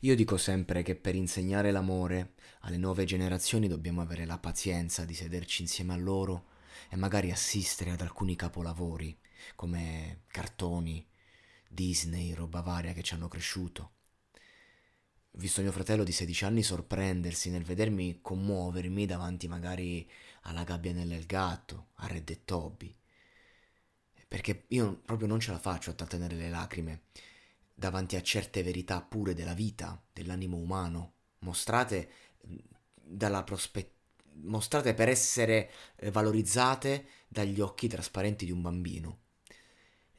Io dico sempre che per insegnare l'amore alle nuove generazioni dobbiamo avere la pazienza di sederci insieme a loro e magari assistere ad alcuni capolavori come cartoni, Disney, roba varia che ci hanno cresciuto. Ho visto mio fratello di 16 anni sorprendersi nel vedermi commuovermi davanti magari alla gabbia nel gatto, a Red e Toby. Perché io proprio non ce la faccio a trattenere le lacrime davanti a certe verità pure della vita, dell'animo umano, mostrate dalla prospettiva mostrate per essere eh, valorizzate dagli occhi trasparenti di un bambino.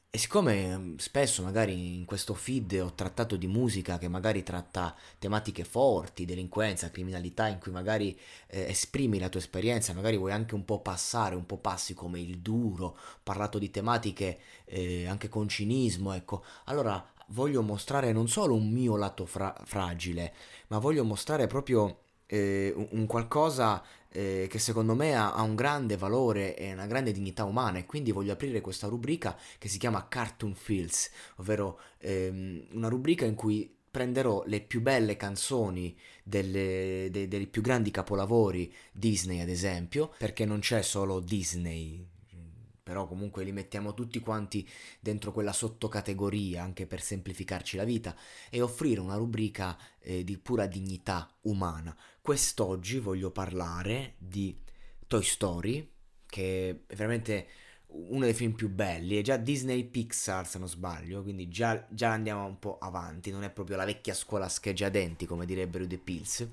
E siccome spesso magari in questo feed ho trattato di musica che magari tratta tematiche forti, delinquenza, criminalità, in cui magari eh, esprimi la tua esperienza, magari vuoi anche un po' passare, un po' passi come il duro, parlato di tematiche eh, anche con cinismo, ecco, allora voglio mostrare non solo un mio lato fra- fragile, ma voglio mostrare proprio eh, un qualcosa eh, che secondo me ha, ha, un grande valore e una grande dignità umana. E quindi voglio aprire questa rubrica che si chiama Cartoon Fields, ovvero ehm, una rubrica in cui prenderò le più belle canzoni delle, de, dei più grandi capolavori Disney ad esempio, perché non c'è solo Disney, però comunque li mettiamo tutti quanti dentro quella sottocategoria anche per semplificarci la vita e offrire una rubrica eh, di pura dignità umana. Quest'oggi voglio parlare di Toy Story, che è veramente uno dei film più belli, è già Disney Pixar se non sbaglio, quindi già, già andiamo un po' avanti, non è proprio la vecchia scuola scheggiadenti come direbbero i The Pills,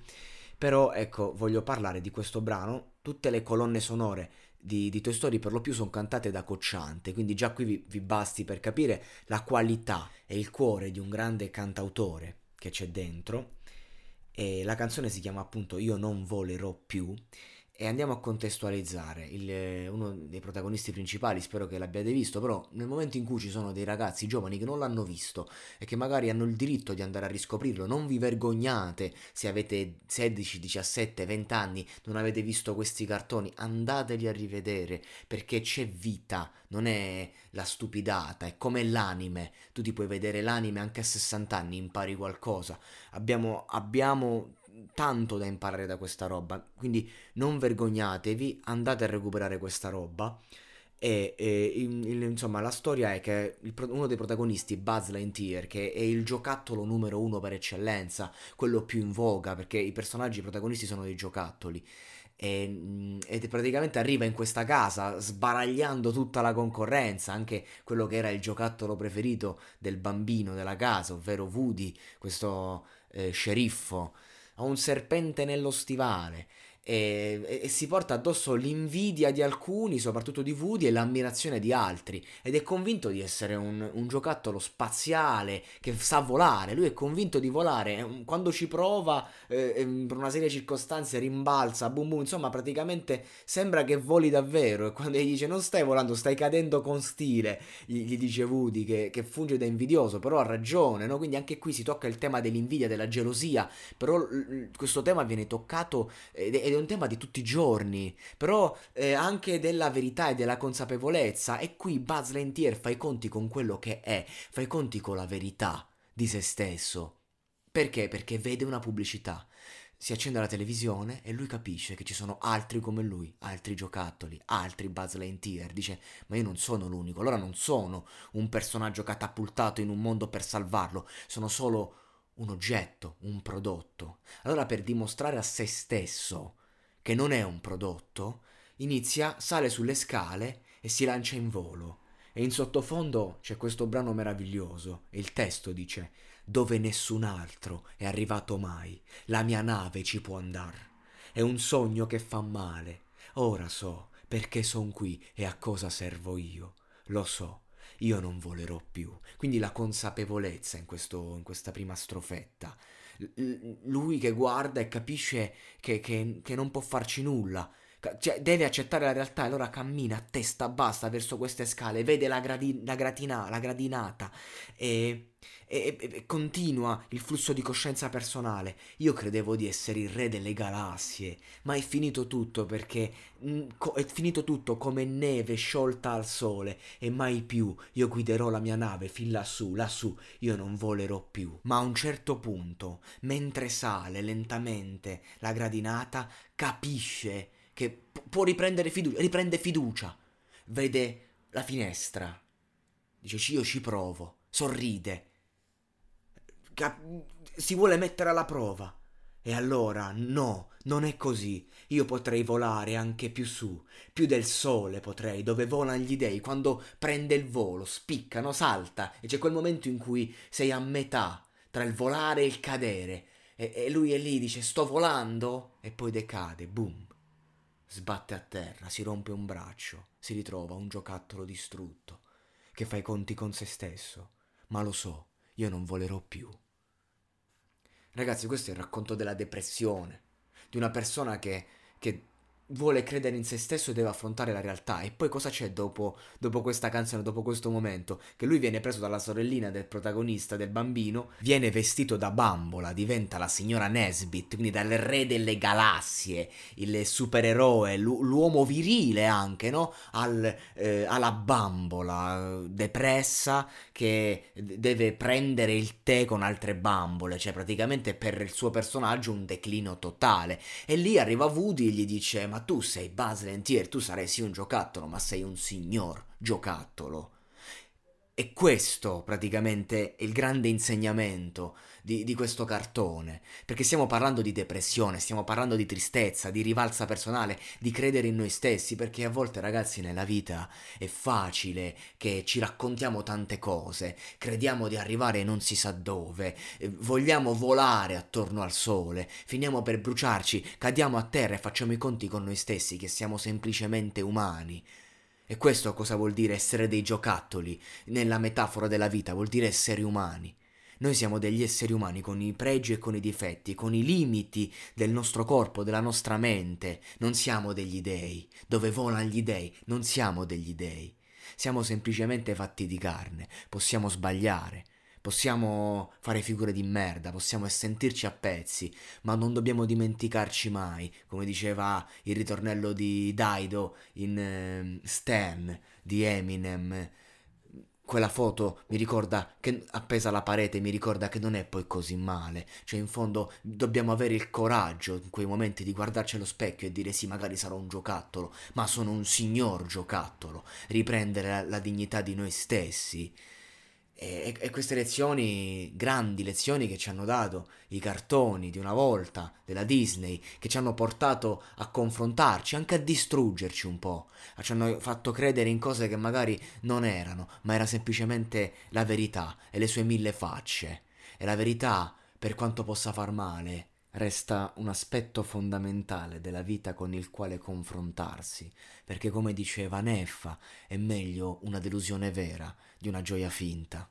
però ecco voglio parlare di questo brano, tutte le colonne sonore di, di Toy Story per lo più sono cantate da Cocciante, quindi già qui vi, vi basti per capire la qualità e il cuore di un grande cantautore che c'è dentro. E la canzone si chiama appunto Io non volerò più e andiamo a contestualizzare il, uno dei protagonisti principali, spero che l'abbiate visto, però nel momento in cui ci sono dei ragazzi giovani che non l'hanno visto e che magari hanno il diritto di andare a riscoprirlo, non vi vergognate se avete 16, 17, 20 anni, non avete visto questi cartoni, andateli a rivedere perché c'è vita, non è la stupidata, è come l'anime, tu ti puoi vedere l'anime anche a 60 anni, impari qualcosa, abbiamo, abbiamo tanto da imparare da questa roba, quindi non vergognatevi, andate a recuperare questa roba. E, e il, insomma, la storia è che il, uno dei protagonisti, Buzz Lightyear, che è il giocattolo numero uno per eccellenza, quello più in voga, perché i personaggi protagonisti sono dei giocattoli. E, e, praticamente arriva in questa casa sbaragliando tutta la concorrenza, anche quello che era il giocattolo preferito del bambino della casa, ovvero Woody, questo eh, sceriffo ha un serpente nello stivale e, e, si porta addosso l'invidia di alcuni, soprattutto di Woody, e l'ammirazione di altri. Ed è convinto di essere un, un, giocattolo spaziale che sa volare. Lui è convinto di volare. Quando ci prova, eh, per una serie di circostanze, rimbalza, boom boom. Insomma, praticamente sembra che voli davvero. E quando gli dice non stai volando, stai cadendo con stile, gli, gli dice Woody che, che, funge da invidioso, però ha ragione. No? Quindi anche qui si tocca il tema dell'invidia, della gelosia. Però l- questo tema viene toccato ed è è un tema di tutti i giorni, però eh, anche della verità e della consapevolezza. E qui Buzz Lightyear fa i conti con quello che è, fa i conti con la verità di se stesso. Perché? Perché vede una pubblicità. Si accende la televisione e lui capisce che ci sono altri come lui, altri giocattoli, altri Buzz Lightyear. Dice, ma io non sono l'unico, allora non sono un personaggio catapultato in un mondo per salvarlo, sono solo un oggetto, un prodotto. Allora per dimostrare a se stesso che non è un prodotto, inizia, sale sulle scale e si lancia in volo. E in sottofondo c'è questo brano meraviglioso e il testo dice dove nessun altro è arrivato mai, la mia nave ci può andar. È un sogno che fa male. Ora so perché son qui e a cosa servo io. Lo so, io non volerò più. Quindi la consapevolezza in, questo, in questa prima strofetta lui che guarda e capisce che, che, che non può farci nulla, cioè, deve accettare la realtà e allora cammina a testa bassa verso queste scale, vede la, gradi- la, gratina- la gradinata e e, e, e, continua il flusso di coscienza personale. Io credevo di essere il re delle galassie, ma è finito tutto perché mh, mm, co- è finito tutto come neve sciolta al sole e mai più io guiderò la mia nave fin lassù, lassù, io non volerò più. Ma a un certo punto, mentre sale lentamente la gradinata, capisce che può riprendere fiducia, riprende fiducia, vede la finestra, dice io ci provo, sorride cap- si vuole mettere alla prova. E allora no, non è così. Io potrei volare anche più su, più del sole potrei, dove volano gli dei, quando prende il volo, spiccano, salta, e c'è quel momento in cui sei a metà tra il volare e il cadere. E, e lui è lì, dice sto volando, e poi decade, boom. Sbatte a terra, si rompe un braccio, si ritrova un giocattolo distrutto, che fa i conti con se stesso. Ma lo so, io non volerò più. Ragazzi, questo è il racconto della depressione, di una persona che, che vuole credere in se stesso e deve affrontare la realtà. E poi cosa c'è dopo, dopo, questa canzone, dopo questo momento? Che lui viene preso dalla sorellina del protagonista, del bambino, viene vestito da bambola, diventa la signora Nesbit, quindi dal re delle galassie, il supereroe, l'uomo virile anche, no? Al, eh, alla bambola depressa che deve prendere il tè con altre bambole, cioè praticamente per il suo personaggio un declino totale. E lì arriva Woody e gli dice ma tu sei Buzz Lightyear, tu saresti un giocattolo, ma sei un signor giocattolo. E questo praticamente è il grande insegnamento di, di, questo cartone, perché stiamo parlando di depressione, stiamo parlando di tristezza, di rivalsa personale, di credere in noi stessi, perché a volte ragazzi nella vita è facile che ci raccontiamo tante cose, crediamo di arrivare non si sa dove, eh, vogliamo volare attorno al sole, finiamo per bruciarci, cadiamo a terra e facciamo i conti con noi stessi che siamo semplicemente umani. E questo cosa vuol dire essere dei giocattoli? Nella metafora della vita vuol dire esseri umani. Noi siamo degli esseri umani con i pregi e con i difetti, con i limiti del nostro corpo, della nostra mente. Non siamo degli dei. Dove volano gli dei, non siamo degli dei. Siamo semplicemente fatti di carne. Possiamo sbagliare, Possiamo fare figure di merda, possiamo sentirci a pezzi, ma non dobbiamo dimenticarci mai, come diceva il ritornello di Daido in uh, Stan di Eminem. Quella foto mi ricorda che appesa alla parete mi ricorda che non è poi così male. Cioè, in fondo dobbiamo avere il coraggio in quei momenti di guardarci allo specchio e dire sì, magari sarò un giocattolo, ma sono un signor giocattolo. Riprendere la, la dignità di noi stessi e, e, queste lezioni, grandi lezioni che ci hanno dato i cartoni di una volta della Disney, che ci hanno portato a confrontarci, anche a distruggerci un po', ci hanno fatto credere in cose che magari non erano, ma era semplicemente la verità e le sue mille facce. E la verità, per quanto possa far male, resta un aspetto fondamentale della vita con il quale confrontarsi, perché come diceva Neffa, è meglio una delusione vera di una gioia finta.